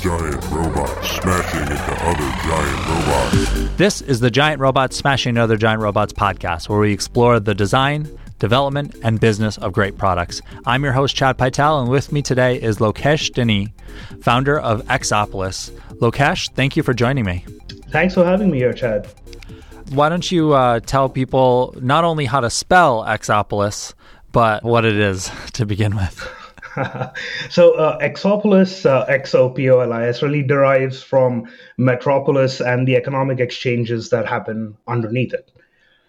giant robots smashing into other giant robots. This is the Giant Robots Smashing Into Other Giant Robots podcast, where we explore the design, development, and business of great products. I'm your host, Chad Pytel, and with me today is Lokesh Dini, founder of Xopolis. Lokesh, thank you for joining me. Thanks for having me here, Chad. Why don't you uh, tell people not only how to spell Xopolis, but what it is to begin with? so uh, Xopolis, uh, X-O-P-O-L-I-S, really derives from Metropolis and the economic exchanges that happen underneath it.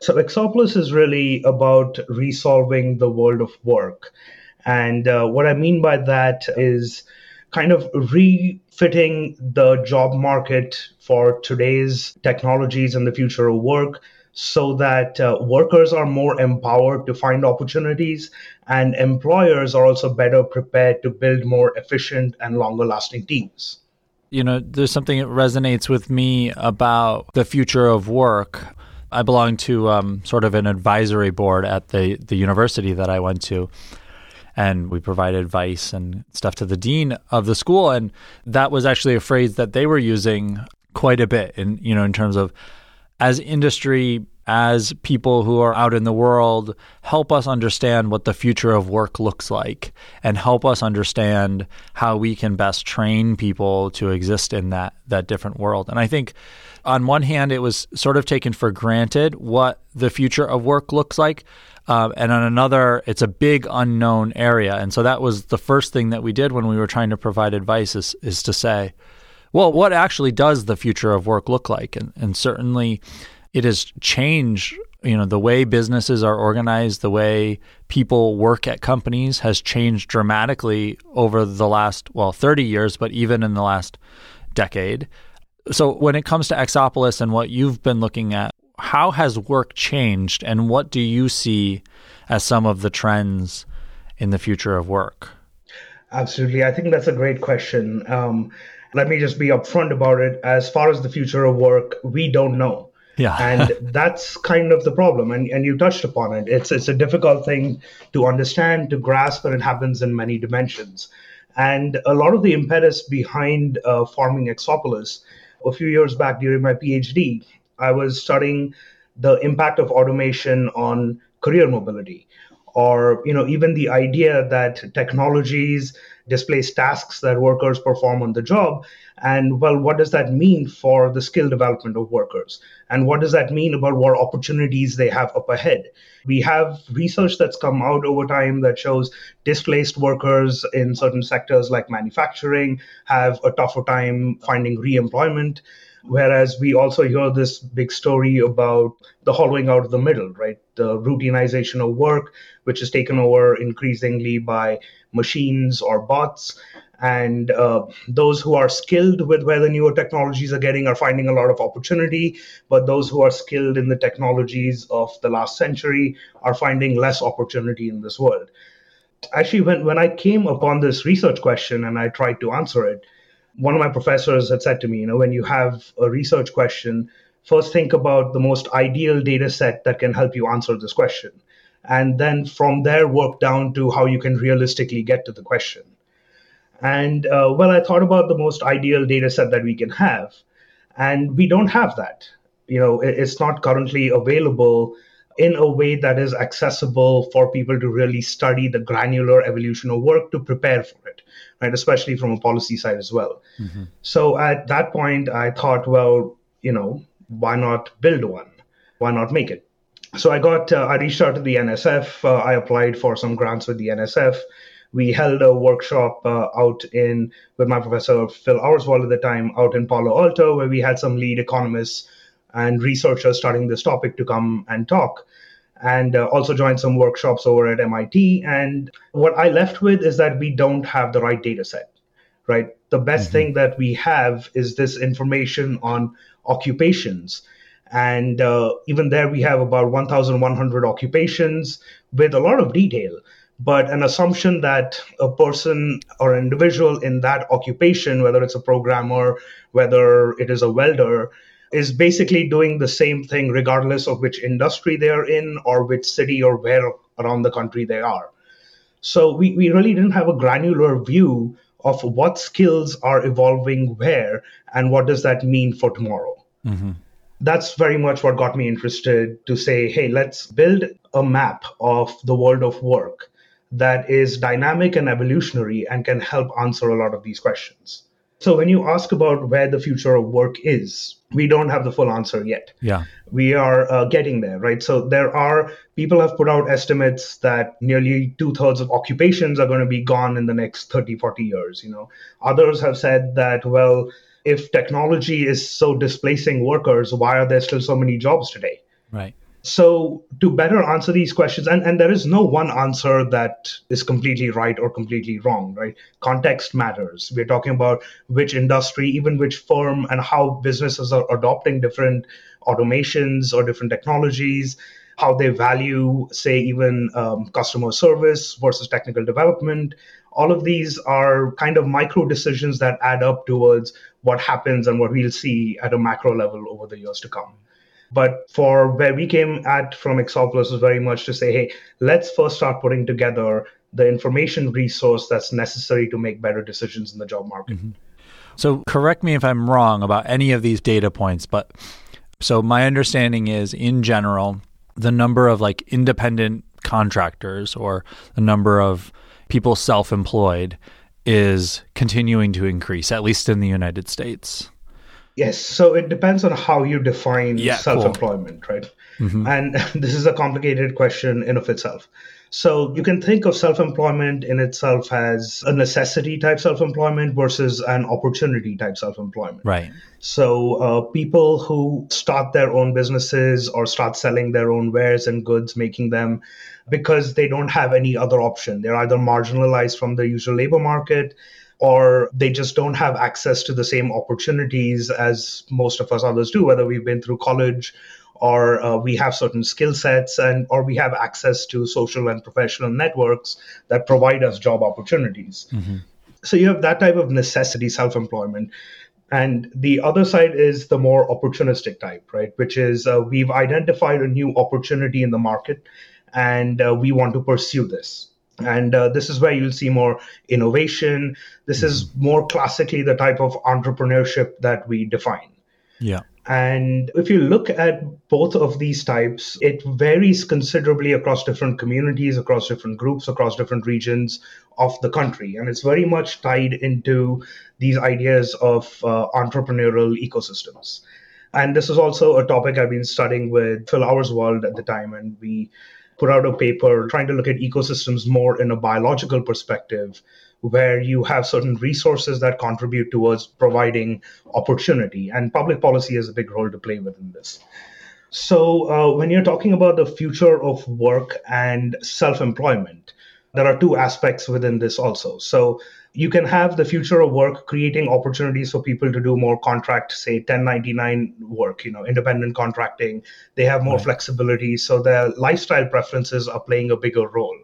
So Xopolis is really about resolving the world of work. And uh, what I mean by that is kind of refitting the job market for today's technologies and the future of work so that uh, workers are more empowered to find opportunities and employers are also better prepared to build more efficient and longer lasting teams. You know, there's something that resonates with me about the future of work. I belong to um, sort of an advisory board at the, the university that I went to. And we provide advice and stuff to the dean of the school. And that was actually a phrase that they were using quite a bit in, you know, in terms of as industry, as people who are out in the world, help us understand what the future of work looks like and help us understand how we can best train people to exist in that that different world. And I think on one hand, it was sort of taken for granted what the future of work looks like. Uh, and on another, it's a big unknown area. And so that was the first thing that we did when we were trying to provide advice is, is to say, well, what actually does the future of work look like? And, and certainly it has changed you know the way businesses are organized the way people work at companies has changed dramatically over the last well 30 years but even in the last decade so when it comes to xopolis and what you've been looking at how has work changed and what do you see as some of the trends in the future of work absolutely i think that's a great question um, let me just be upfront about it. As far as the future of work, we don't know. Yeah. and that's kind of the problem. And, and you touched upon it. It's, it's a difficult thing to understand, to grasp, and it happens in many dimensions. And a lot of the impetus behind uh, forming Xopolis, a few years back during my PhD, I was studying the impact of automation on career mobility or you know even the idea that technologies displace tasks that workers perform on the job. And well what does that mean for the skill development of workers? And what does that mean about what opportunities they have up ahead? We have research that's come out over time that shows displaced workers in certain sectors like manufacturing have a tougher time finding re-employment Whereas we also hear this big story about the hollowing out of the middle, right? The routinization of work, which is taken over increasingly by machines or bots. And uh, those who are skilled with where the newer technologies are getting are finding a lot of opportunity. But those who are skilled in the technologies of the last century are finding less opportunity in this world. Actually, when, when I came upon this research question and I tried to answer it, one of my professors had said to me, you know, when you have a research question, first think about the most ideal data set that can help you answer this question. And then from there, work down to how you can realistically get to the question. And uh, well, I thought about the most ideal data set that we can have. And we don't have that. You know, it's not currently available in a way that is accessible for people to really study the granular evolution of work to prepare for it right? Especially from a policy side as well. Mm-hmm. So at that point, I thought, well, you know, why not build one? Why not make it? So I got, uh, I reached out to the NSF. Uh, I applied for some grants with the NSF. We held a workshop uh, out in with my professor Phil Auerswald at the time out in Palo Alto, where we had some lead economists and researchers starting this topic to come and talk and uh, also joined some workshops over at MIT. And what I left with is that we don't have the right data set, right? The best mm-hmm. thing that we have is this information on occupations. And uh, even there, we have about 1,100 occupations with a lot of detail, but an assumption that a person or an individual in that occupation, whether it's a programmer, whether it is a welder, is basically doing the same thing regardless of which industry they are in or which city or where around the country they are. So we, we really didn't have a granular view of what skills are evolving where and what does that mean for tomorrow. Mm-hmm. That's very much what got me interested to say, hey, let's build a map of the world of work that is dynamic and evolutionary and can help answer a lot of these questions. So when you ask about where the future of work is, we don't have the full answer yet. Yeah. We are uh, getting there, right? So there are people have put out estimates that nearly two thirds of occupations are going to be gone in the next 30, 40 years. You know, others have said that, well, if technology is so displacing workers, why are there still so many jobs today? Right. So, to better answer these questions, and, and there is no one answer that is completely right or completely wrong, right? Context matters. We're talking about which industry, even which firm, and how businesses are adopting different automations or different technologies, how they value, say, even um, customer service versus technical development. All of these are kind of micro decisions that add up towards what happens and what we'll see at a macro level over the years to come. But for where we came at from Xopolis was very much to say, hey, let's first start putting together the information resource that's necessary to make better decisions in the job market. Mm-hmm. So, correct me if I'm wrong about any of these data points, but so my understanding is in general, the number of like independent contractors or the number of people self employed is continuing to increase, at least in the United States. Yes, so it depends on how you define yeah, self-employment, cool. right? Mm-hmm. And this is a complicated question in of itself. So you can think of self-employment in itself as a necessity type self-employment versus an opportunity type self-employment. Right. So uh, people who start their own businesses or start selling their own wares and goods, making them because they don't have any other option. They're either marginalized from the usual labor market or they just don't have access to the same opportunities as most of us others do, whether we've been through college or uh, we have certain skill sets and or we have access to social and professional networks that provide us job opportunities. Mm-hmm. So you have that type of necessity self-employment. And the other side is the more opportunistic type, right? Which is uh, we've identified a new opportunity in the market and uh, we want to pursue this. And uh, this is where you'll see more innovation. This mm-hmm. is more classically the type of entrepreneurship that we define. Yeah. And if you look at both of these types, it varies considerably across different communities, across different groups, across different regions of the country. And it's very much tied into these ideas of uh, entrepreneurial ecosystems. And this is also a topic I've been studying with Phil Auerswald at the time. And we put out a paper trying to look at ecosystems more in a biological perspective, where you have certain resources that contribute towards providing opportunity. And public policy has a big role to play within this. So, uh, when you're talking about the future of work and self employment, there are two aspects within this also. So, you can have the future of work creating opportunities for people to do more contract say 1099 work you know independent contracting. They have more right. flexibility so their lifestyle preferences are playing a bigger role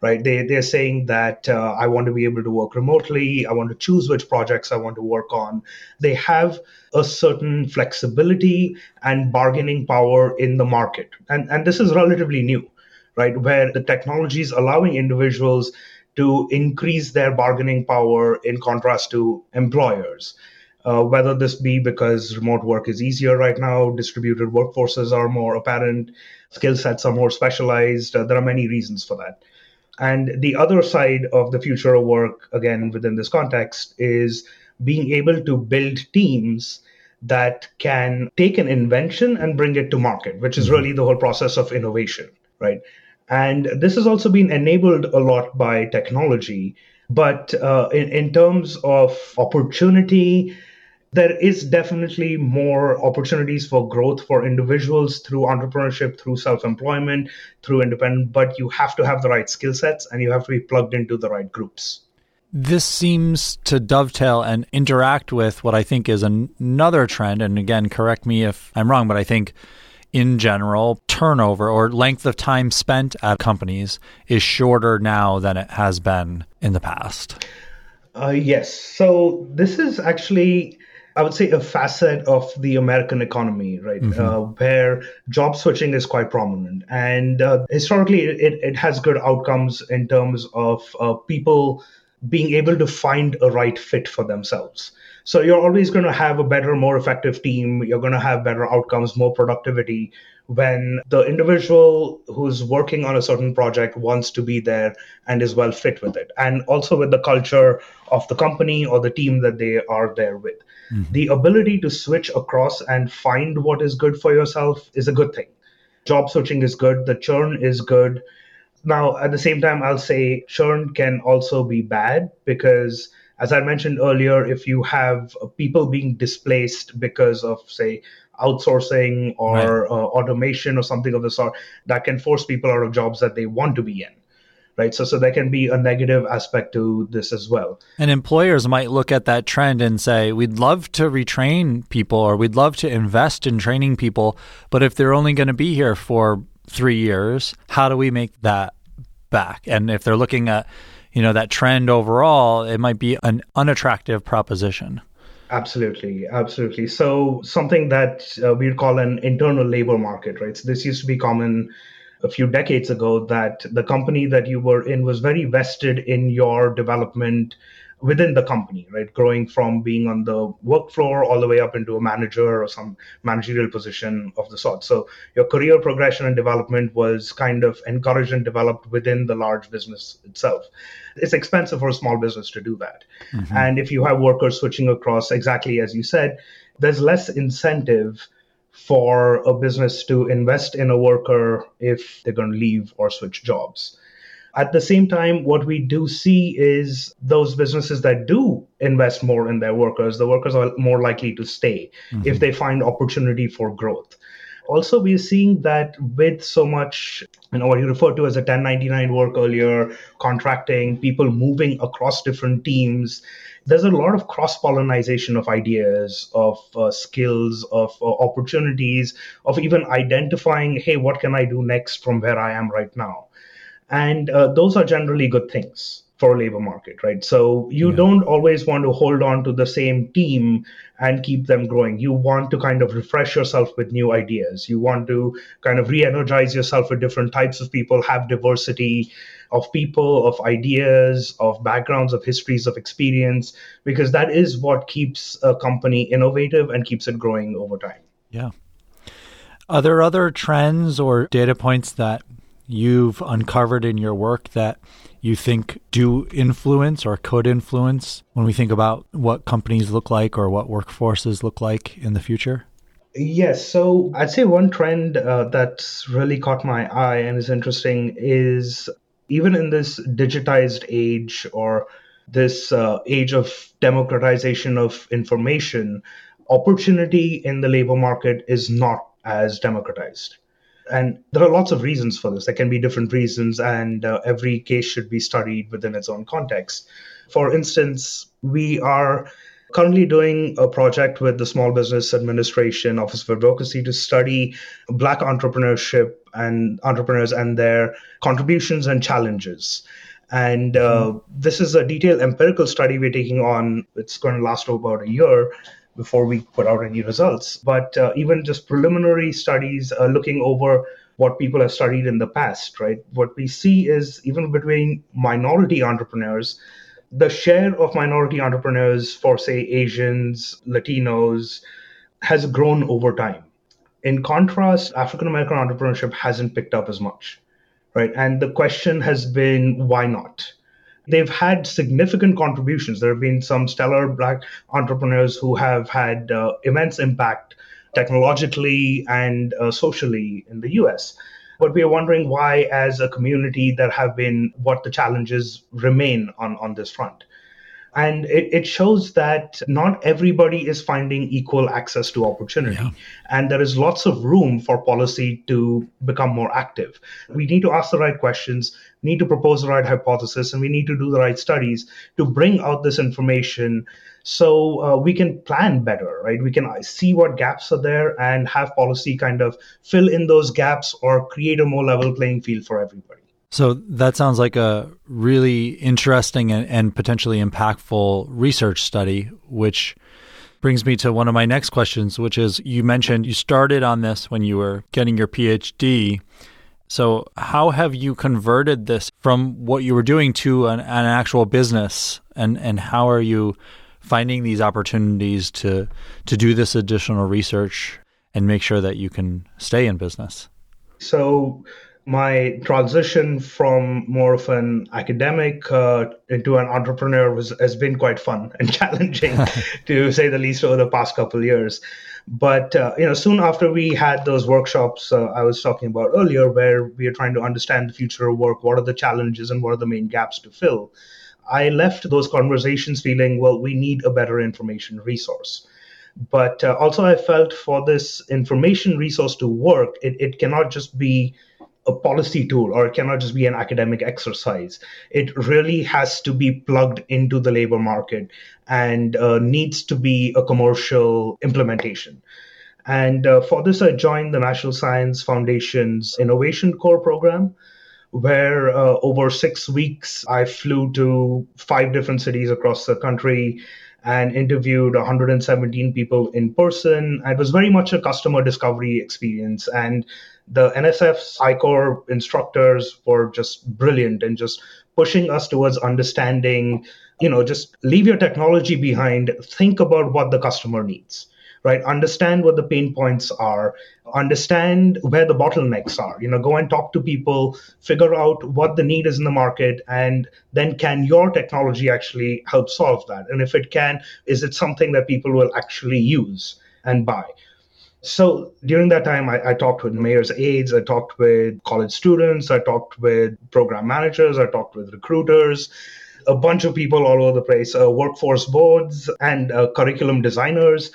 right? They, they're saying that uh, i want to be able to work remotely i want to choose which projects i want to work on. They have a certain flexibility and bargaining power in the market. And, and this is relatively new right? Where the technology is allowing individuals to increase their bargaining power in contrast to employers. Uh, whether this be because remote work is easier right now, distributed workforces are more apparent, skill sets are more specialized. Uh, there are many reasons for that. And the other side of the future of work, again, within this context, is being able to build teams that can take an invention and bring it to market, which is mm-hmm. really the whole process of innovation, right? And this has also been enabled a lot by technology. But uh, in, in terms of opportunity, there is definitely more opportunities for growth for individuals through entrepreneurship, through self employment, through independent, but you have to have the right skill sets and you have to be plugged into the right groups. This seems to dovetail and interact with what I think is an- another trend. And again, correct me if I'm wrong, but I think in general, turnover or length of time spent at companies is shorter now than it has been in the past. Uh, yes. So this is actually, I would say, a facet of the American economy, right? Mm-hmm. Uh, where job switching is quite prominent. And uh, historically, it, it has good outcomes in terms of uh, people being able to find a right fit for themselves. So you're always going to have a better, more effective team. You're going to have better outcomes, more productivity when the individual who's working on a certain project wants to be there and is well fit with it. And also with the culture of the company or the team that they are there with. Mm-hmm. The ability to switch across and find what is good for yourself is a good thing. Job switching is good, the churn is good. Now, at the same time, I'll say churn can also be bad because as I mentioned earlier, if you have people being displaced because of, say, outsourcing or right. uh, automation or something of the sort, that can force people out of jobs that they want to be in. Right. So, so there can be a negative aspect to this as well. And employers might look at that trend and say, we'd love to retrain people or we'd love to invest in training people. But if they're only going to be here for three years, how do we make that back? And if they're looking at, you know that trend overall, it might be an unattractive proposition. Absolutely, absolutely. So something that uh, we'd call an internal labor market, right? So this used to be common a few decades ago that the company that you were in was very vested in your development within the company, right? Growing from being on the work floor all the way up into a manager or some managerial position of the sort. So your career progression and development was kind of encouraged and developed within the large business itself. It's expensive for a small business to do that. Mm-hmm. And if you have workers switching across, exactly as you said, there's less incentive for a business to invest in a worker if they're going to leave or switch jobs. At the same time, what we do see is those businesses that do invest more in their workers, the workers are more likely to stay mm-hmm. if they find opportunity for growth. Also, we're seeing that with so much, you know, what you referred to as a 1099 work earlier, contracting, people moving across different teams, there's a lot of cross pollination of ideas, of uh, skills, of uh, opportunities, of even identifying, hey, what can I do next from where I am right now? And uh, those are generally good things for a labor market, right? So you yeah. don't always want to hold on to the same team and keep them growing. You want to kind of refresh yourself with new ideas. You want to kind of re energize yourself with different types of people, have diversity of people, of ideas, of backgrounds, of histories, of experience, because that is what keeps a company innovative and keeps it growing over time. Yeah. Are there other trends or data points that you've uncovered in your work that you think do influence or could influence when we think about what companies look like or what workforces look like in the future? Yes. So I'd say one trend uh, that's really caught my eye and is interesting is even in this digitized age or this uh, age of democratization of information, opportunity in the labor market is not as democratized. And there are lots of reasons for this. There can be different reasons, and uh, every case should be studied within its own context. For instance, we are currently doing a project with the Small Business Administration Office of Advocacy to study Black entrepreneurship and entrepreneurs and their contributions and challenges. And uh, mm-hmm. this is a detailed empirical study we're taking on. It's going to last about a year before we put out any results. But uh, even just preliminary studies uh, looking over what people have studied in the past, right? What we see is even between minority entrepreneurs, the share of minority entrepreneurs for, say, Asians, Latinos, has grown over time. In contrast, African American entrepreneurship hasn't picked up as much, right? And the question has been why not? They've had significant contributions. There have been some stellar black entrepreneurs who have had uh, immense impact technologically and uh, socially in the US. But we are wondering why, as a community, there have been what the challenges remain on, on this front. And it, it shows that not everybody is finding equal access to opportunity. Yeah. And there is lots of room for policy to become more active. We need to ask the right questions, need to propose the right hypothesis, and we need to do the right studies to bring out this information so uh, we can plan better, right? We can see what gaps are there and have policy kind of fill in those gaps or create a more level playing field for everybody. So that sounds like a really interesting and, and, potentially impactful research study, which brings me to one of my next questions, which is you mentioned you started on this when you were getting your PhD. So, how have you converted this from what you were doing to an, an actual business, and and how are you finding these opportunities to to do this additional research and make sure that you can stay in business? So, my transition from more of an academic uh, into an entrepreneur was has been quite fun and challenging, to say the least, over the past couple of years. But uh, you know, soon after we had those workshops uh, I was talking about earlier, where we are trying to understand the future of work, what are the challenges and what are the main gaps to fill, I left those conversations feeling, well, we need a better information resource. But uh, also, I felt for this information resource to work, it, it cannot just be a policy tool or it cannot just be an academic exercise. It really has to be plugged into the labor market and uh, needs to be a commercial implementation. And uh, for this, I joined the National Science Foundation's Innovation Corps program, where uh, over six weeks I flew to five different cities across the country and interviewed 117 people in person. It was very much a customer discovery experience. And the NSF I-Corps instructors were just brilliant and just pushing us towards understanding, you know, just leave your technology behind, think about what the customer needs right? Understand what the pain points are, understand where the bottlenecks are. You know, go and talk to people, figure out what the need is in the market, and then can your technology actually help solve that? And if it can, is it something that people will actually use and buy? So during that time, I, I, talked with mayor's aides, I talked with college students, I talked with program managers, I talked with recruiters, a bunch of people all over the place, uh, workforce boards, and uh, curriculum designers.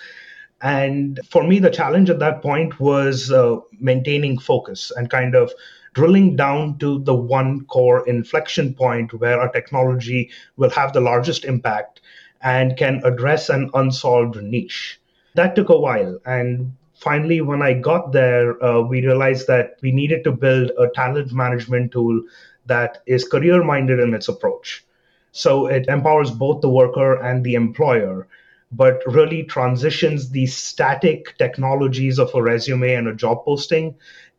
And for me, the challenge at that point was uh, maintaining focus and kind of drilling down to the one core inflection point where our technology will have the largest impact and can address an unsolved niche. That took a while. And finally, when I got there, uh, we realized that we needed to build a talent management tool that is career minded in its approach. So it empowers both the worker and the employer but really transitions these static technologies of a resume and a job posting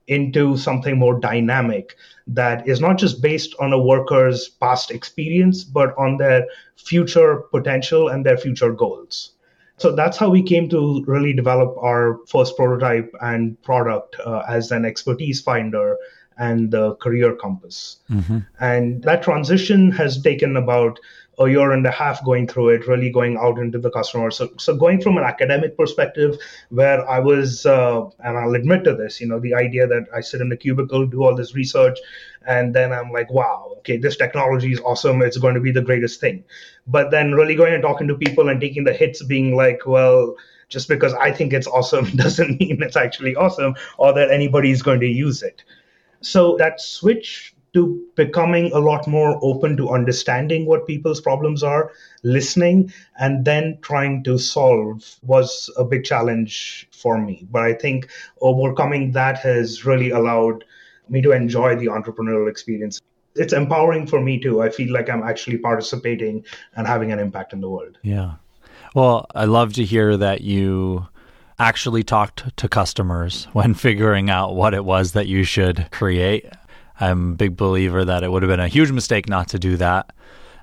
into something more dynamic that is not just based on a worker's past experience, but on their future potential and their future goals. So that's how we came to really develop our first prototype and product uh, as an expertise finder and the career compass. Mm-hmm. And that transition has taken about a year and a half going through it, really going out into the customer. So, so going from an academic perspective, where I was, uh, and I'll admit to this, you know, the idea that I sit in a cubicle, do all this research, and then I'm like, wow, okay, this technology is awesome. It's going to be the greatest thing. But then really going and talking to people and taking the hits, being like, well, just because I think it's awesome doesn't mean it's actually awesome or that anybody is going to use it. So that switch to becoming a lot more open to understanding what people's problems are, listening, and then trying to solve was a big challenge for me. But I think overcoming that has really allowed me to enjoy the entrepreneurial experience. It's empowering for me too. I feel like I'm actually participating and having an impact in the world. Yeah. Well, I love to hear that you actually talked to customers when figuring out what it was that you should create. I'm a big believer that it would have been a huge mistake not to do that.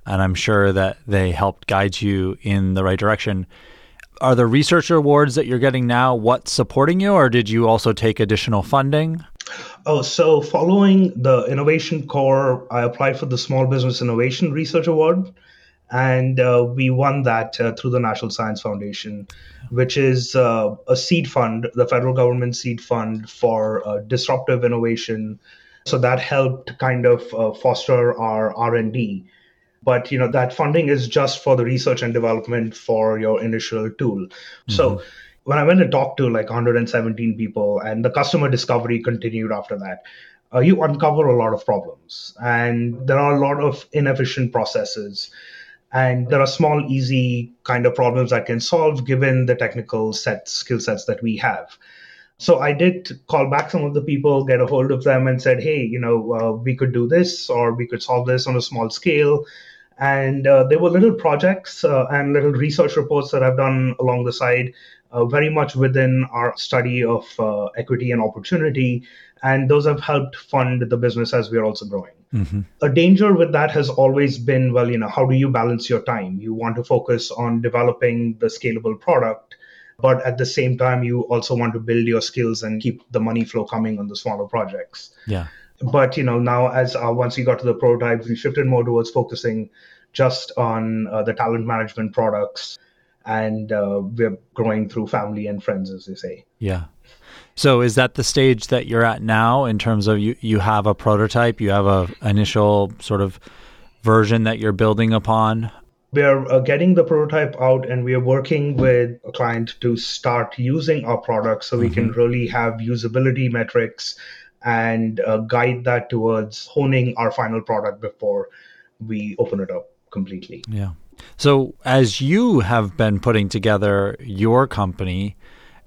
And I'm sure that they helped guide you in the right direction. Are the research awards that you're getting now what's supporting you, or did you also take additional funding? Oh, so following the Innovation Corps, I applied for the Small Business Innovation Research Award, and uh, we won that uh, through the National Science Foundation, which is uh, a seed fund, the federal government seed fund for uh, disruptive innovation so that helped kind of uh, foster our R&D. But you know that funding is just for the research and development for your initial tool. Mm-hmm. So when I went and talked to like 117 people, and the customer discovery continued after that, uh, you uncover a lot of problems, and there are a lot of inefficient processes, and there are small, easy kind of problems that can solve given the technical set skill sets that we have. So I did call back some of the people, get a hold of them, and said, hey, you know, uh, we could do this or we could solve this on a small scale. And uh, there were little projects uh, and little research reports that I've done along the side, uh, very much within our study of uh, equity and opportunity. And those have helped fund the business as we are also growing. Mm-hmm. A danger with that has always been well, you know, how do you balance your time? You want to focus on developing the scalable product, but at the same time, you also want to build your skills and keep the money flow coming on the smaller projects. Yeah. But you know, now as uh, once we got to the prototype, we shifted more towards focusing just on uh, the talent management products, and uh, we're growing through family and friends, as they say. Yeah. So is that the stage that you're at now in terms of you you have a prototype, you have a initial sort of version that you're building upon? We are uh, getting the prototype out and we are working with a client to start using our product so we mm-hmm. can really have usability metrics and uh, guide that towards honing our final product before we open it up completely. Yeah. So, as you have been putting together your company,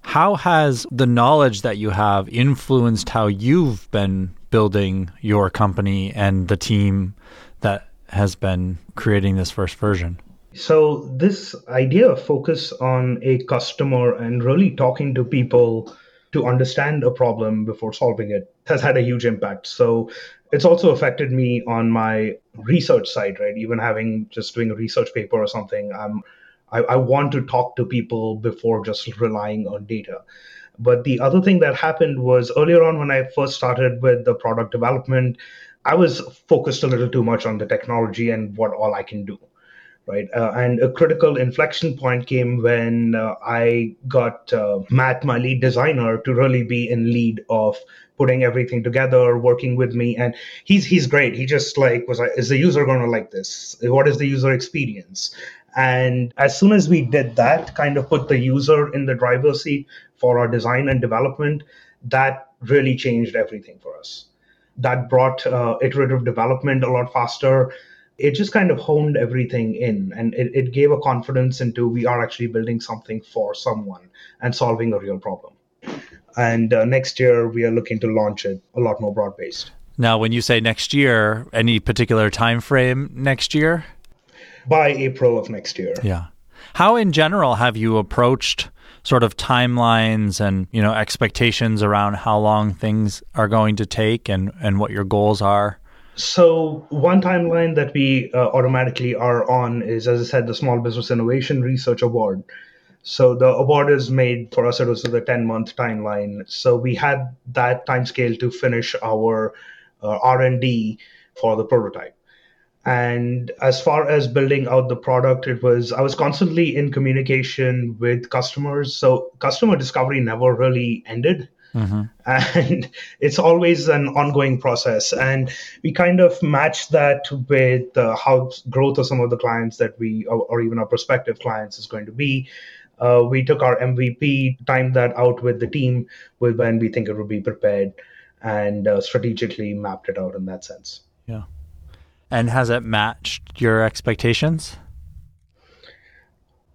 how has the knowledge that you have influenced how you've been building your company and the team that has been creating this first version? So, this idea of focus on a customer and really talking to people to understand a problem before solving it has had a huge impact. So, it's also affected me on my research side, right? Even having just doing a research paper or something, I'm I, I want to talk to people before just relying on data. But the other thing that happened was earlier on when I first started with the product development, I was focused a little too much on the technology and what all I can do. Right. Uh, and a critical inflection point came when uh, I got uh, Matt, my lead designer, to really be in lead of putting everything together, working with me. And he's he's great. He just like was like, is the user going to like this? What is the user experience? And as soon as we did that, kind of put the user in the driver's seat for our design and development, that really changed everything for us. That brought uh, iterative development a lot faster. It just kind of honed everything in and it, it gave a confidence into we are actually building something for someone and solving a real problem. And uh, next year, we are looking to launch it a lot more broad based. Now, when you say next year, any particular time frame next year? by April of next year. Yeah. How in general have you approached sort of timelines and, you know, expectations around how long things are going to take and and what your goals are? So one timeline that we uh, automatically are on is, as I said, the Small Business Innovation Research Award. So the award is made for us. It was the ten month timeline. So we had that time scale to finish our uh, R and D for the prototype. And as far as building out the product, it was, I was constantly in communication with customers. So customer discovery never really ended. Mm-hmm. And it's always an ongoing process. And we kind of match that with uh, how growth of some of the clients that we, or, or even our prospective clients, is going to be. Uh, we took our MVP, timed that out with the team with when we think it would be prepared, and uh, strategically mapped it out in that sense. Yeah. And has it matched your expectations?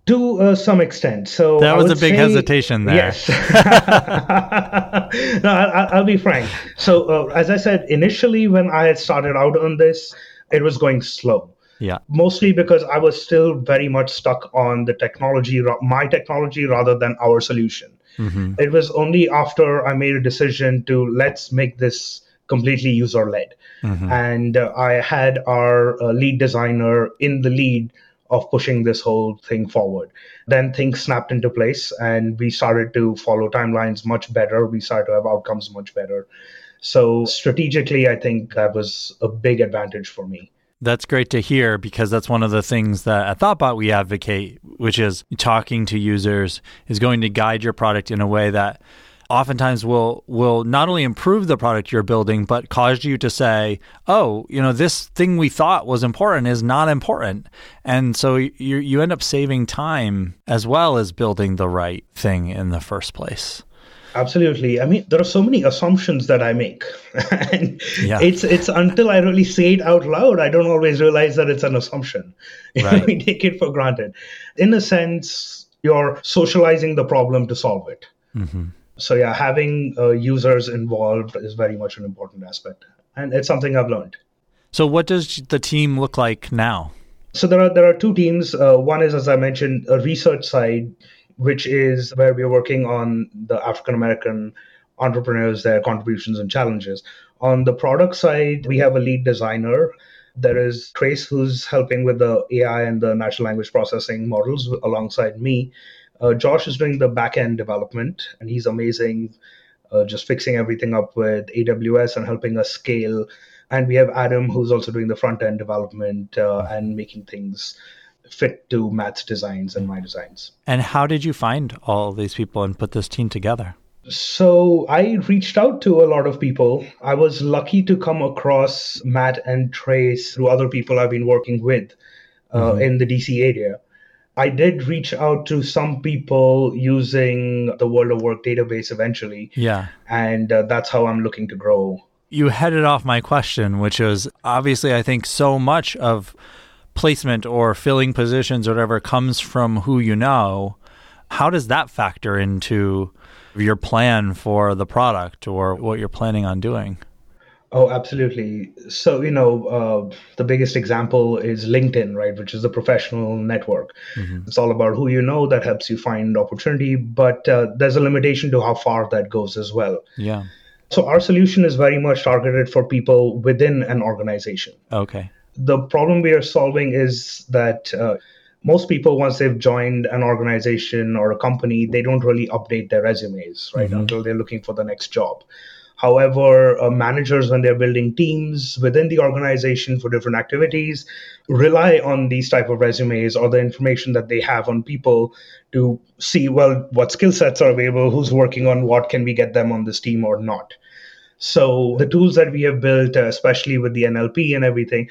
To uh, some extent. So that was a big say, hesitation there. Yes. no, I, will be frank. So, uh, as I said, initially when I had started out on this, it was going slow. Yeah. Mostly because I was still very much stuck on the technology, my technology, rather than our solution. Mm-hmm. It was only after I made a decision to let's make this completely user led. Mm-hmm. And uh, I had our uh, lead designer in the lead of pushing this whole thing forward. Then things snapped into place and we started to follow timelines much better. We started to have outcomes much better. So strategically, I think that was a big advantage for me. That's great to hear because that's one of the things that at Thoughtbot we advocate, which is talking to users is going to guide your product in a way that oftentimes will will not only improve the product you're building but cause you to say oh you know this thing we thought was important is not important. And so you you end up saving time as well as building the right thing in the first place. Absolutely. I mean there are so many assumptions that i make. And yeah. it's it's until i really say it out loud i don't always realize that it's an assumption. Right. we take it for granted. In a sense you're socializing the problem to solve it. Mm-hmm so yeah, having uh, users involved is very much an important aspect, and it's something I've learned. So, what does the team look like now? So there are there are two teams. Uh, one is, as I mentioned, a research side, which is where we are working on the African American entrepreneurs, their contributions and challenges. On the product side, we have a lead designer. There is Trace, who's helping with the AI and the natural language processing models alongside me. Uh, Josh is doing the back end development, and he's amazing, uh, just fixing everything up with AWS and helping us scale. And we have Adam, who's also doing the front end development uh, and making things fit to Matt's designs and my designs. And how did you find all these people and put this team together? So I reached out to a lot of people. I was lucky to come across Matt and Trace through other people I've been working with uh, mm-hmm. in the DC area. I did reach out to some people using the World of Work database eventually. Yeah. And uh, that's how I'm looking to grow. You headed off my question, which is obviously, I think so much of placement or filling positions or whatever comes from who you know. How does that factor into your plan for the product or what you're planning on doing? Oh, absolutely. So, you know, uh, the biggest example is LinkedIn, right, which is the professional network. Mm-hmm. It's all about who you know that helps you find opportunity, but uh, there's a limitation to how far that goes as well. Yeah. So, our solution is very much targeted for people within an organization. Okay. The problem we are solving is that. Uh, most people once they've joined an organization or a company they don't really update their resumes right mm-hmm. until they're looking for the next job However, uh, managers, when they're building teams within the organization for different activities, rely on these type of resumes or the information that they have on people to see, well, what skill sets are available, who's working on what, can we get them on this team or not. So the tools that we have built, uh, especially with the NLP and everything,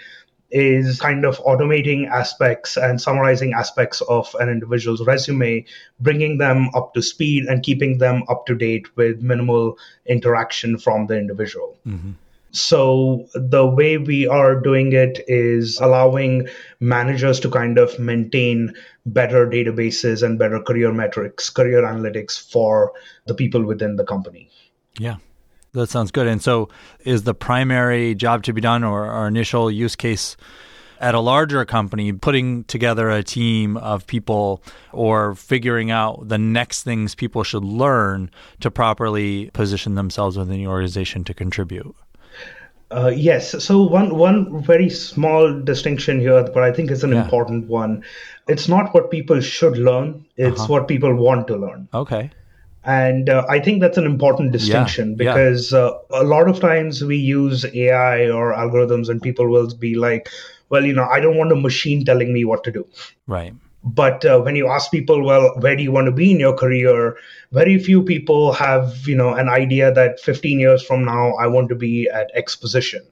is kind of automating aspects and summarizing aspects of an individual's resume, bringing them up to speed and keeping them up to date with minimal interaction from the individual. Mm-hmm. So, the way we are doing it is allowing managers to kind of maintain better databases and better career metrics, career analytics for the people within the company. Yeah. That sounds good. And so, is the primary job to be done or our initial use case at a larger company putting together a team of people or figuring out the next things people should learn to properly position themselves within the organization to contribute? Uh, yes. So one one very small distinction here, but I think it's an yeah. important one. It's not what people should learn; it's uh-huh. what people want to learn. Okay. And uh, I think that's an important distinction yeah, because yeah. Uh, a lot of times we use AI or algorithms and people will be like, well, you know, I don't want a machine telling me what to do. Right. But uh, when you ask people, well, where do you want to be in your career? Very few people have, you know, an idea that 15 years from now, I want to be at X position.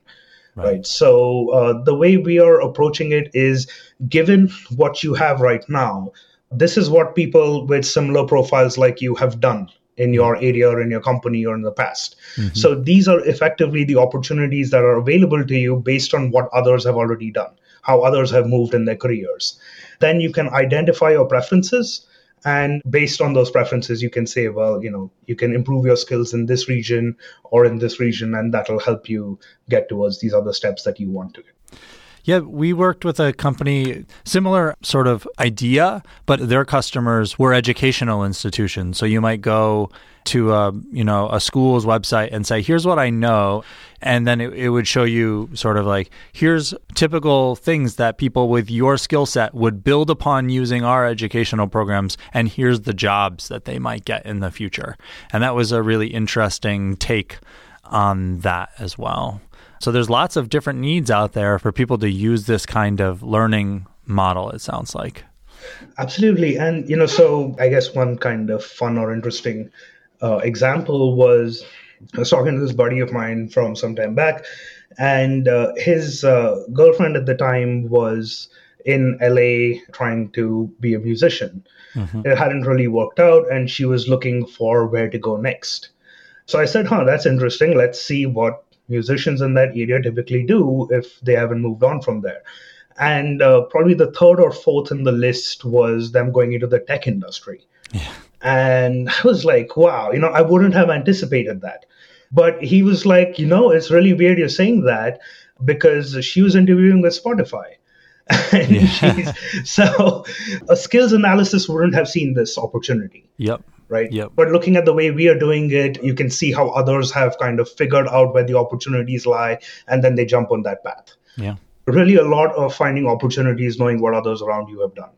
Right. right? So uh, the way we are approaching it is given what you have right now, this is what people with similar profiles like you have done in your area or in your company or in the past. Mm-hmm. So these are effectively the opportunities that are available to you based on what others have already done, how others have moved in their careers. Then you can identify your preferences. And based on those preferences, you can say, well, you know, you can improve your skills in this region or in this region, and that'll help you get towards these other steps that you want to get. Yeah, we worked with a company, similar sort of idea, but their customers were educational institutions. So you might go to a you know a school's website and say here's what i know and then it, it, would show you sort of like here's typical things that people with your skill set would build upon using our educational programs and here's the jobs that they might get in the future and that was a really interesting take on that as well so there's lots of different needs out there for people to use this kind of learning model, it sounds like. Absolutely. And, you know, so I guess one kind of fun or interesting uh, example was I was talking to this buddy of mine from some time back, and uh, his uh, girlfriend at the time was in LA trying to be a musician. Mm-hmm. It hadn't really worked out, and she was looking for where to go next. So I said, huh, that's interesting. Let's see what musicians in that area typically do if they haven't moved on from there. And uh, probably the third or fourth in the list was them going into the tech industry. Yeah. And I was like, wow, you know, I wouldn't have anticipated that. But he was like, you know, it's really weird you're saying that because she was interviewing with Spotify. and she's so a skills analysis wouldn't have seen this opportunity Yep. Right Yep. but looking at the way we are doing it you can see how others have kind of figured out where the opportunities lie and then they jump on that path Yeah. really a lot of finding opportunities knowing what others around you have done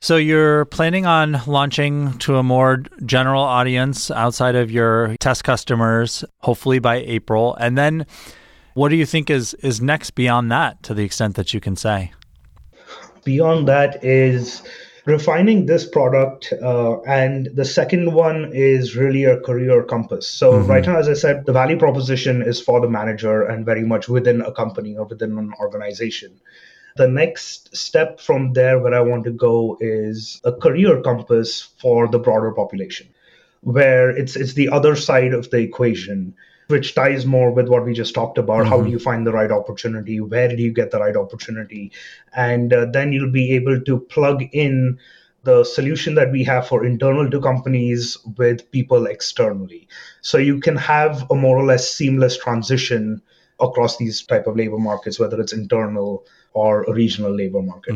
So you're planning on launching to a more general audience outside of your test customers, hopefully by April. And then what do you think is is next beyond that to the extent that you can say? beyond that is refining this product uh, and the second one is really a career compass. So right now as i said the value proposition is for the manager and very much within a company or within an organization. The next step from there where i want to go is a career compass for the broader population where it's it's the other side of the equation which ties more with what we just talked about. How do you find the right opportunity? Where do you get the right opportunity? And uh, then you'll be able to plug in the solution that we have for internal to companies with people externally. So you can have a more or less seamless transition across these type of labor markets whether it's internal or a regional labor market.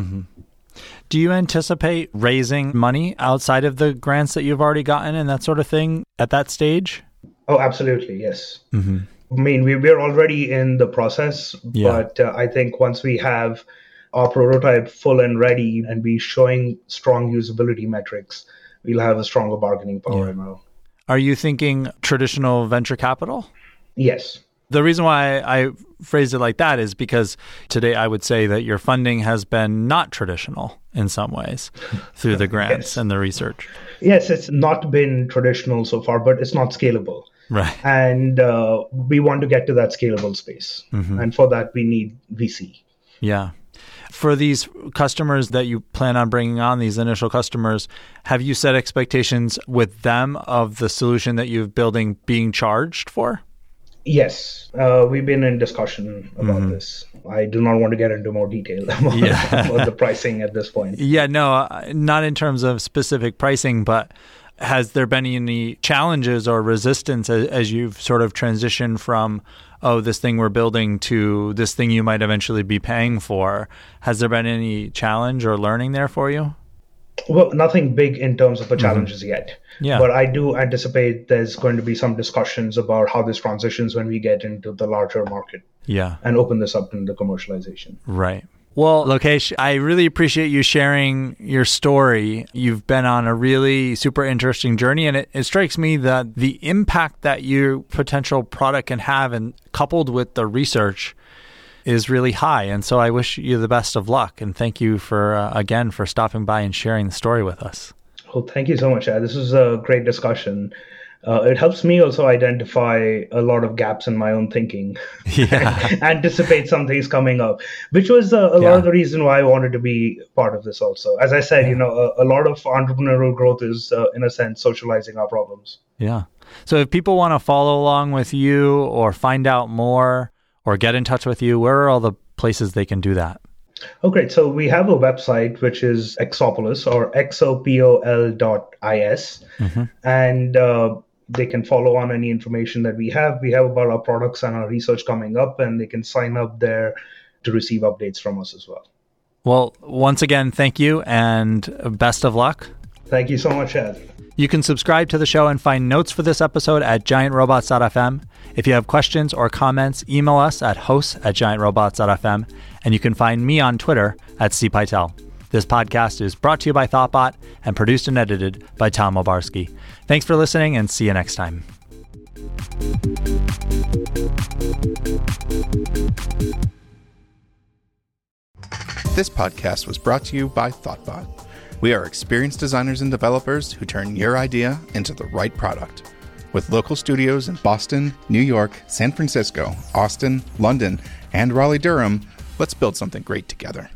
Do you anticipate raising money outside of the grants that you've already gotten and that sort of thing at that stage? Oh, absolutely, yes. I mean, we, we're already in the process, Yeah. but uh, I think once we have our prototype full and ready and be showing strong usability metrics, we'll have a stronger bargaining power. in our- Are you thinking traditional venture capital? Yes. The reason why I phrased it like that is because today I would say that your funding has been not traditional in some ways through the grants Yes. and the research. Yes, it's not been traditional so far, but it's not scalable. Right. And uh, we want to get to that scalable space. And for that, we need VC. Yeah. For these customers that you plan on bringing on, these initial customers, have you set expectations with them of the solution that you're building being charged for? Yes, uh, we've been in discussion about this. I do not want to get into more detail about, Yeah. about the pricing at this point. Yeah, no, uh, not in terms of specific pricing, but has there been any challenges or resistance as, as you've sort of transitioned from, oh, this thing we're building to this thing you might eventually be paying for? Has there been any challenge or learning there for you? Well, nothing big in terms of the mm-hmm. challenges yet. Yeah. But I do anticipate there's going to be some discussions about how this transitions when we get into the larger market Yeah. and open this up in the commercialization. Right. Well, Lokesh, I really appreciate you sharing your story. You've been on a really super interesting journey, and it, it strikes me that the impact that your potential product can have, and coupled with the research, is really high. And so I wish you the best of luck, and thank you for uh, again for stopping by and sharing the story with us. Well, thank you so much, Ed. This was a great discussion. Uh, it helps me also identify a lot of gaps in my own thinking, Yeah. anticipate some things coming up, which was uh, a Yeah. lot of the reason why I wanted to be part of this. Also, as I said, you know, a, a lot of entrepreneurial growth is, uh, in a sense, socializing our problems. Yeah. So if people want to follow along with you or find out more or get in touch with you, where are all the places they can do that? Oh, great. So we have a website which is Xopolis or xopol dot is, and uh, they can follow on any information that we have. We have about our products and our research coming up, and they can sign up there to receive updates from us as well. Well, once again, thank you and best of luck. Thank you so much, Ed. You can subscribe to the show and find notes for this episode at giantrobots.fm. If you have questions or comments, email us at hosts at giantrobots.fm. And you can find me on Twitter at cpytel. This podcast is brought to you by Thoughtbot and produced and edited by Tom Obarski. Thanks for listening and see you next time. This podcast was brought to you by Thoughtbot. We are experienced designers and developers who turn your idea into the right product. With local studios in Boston, New York, San Francisco, Austin, London, and Raleigh Durham, let's build something great together.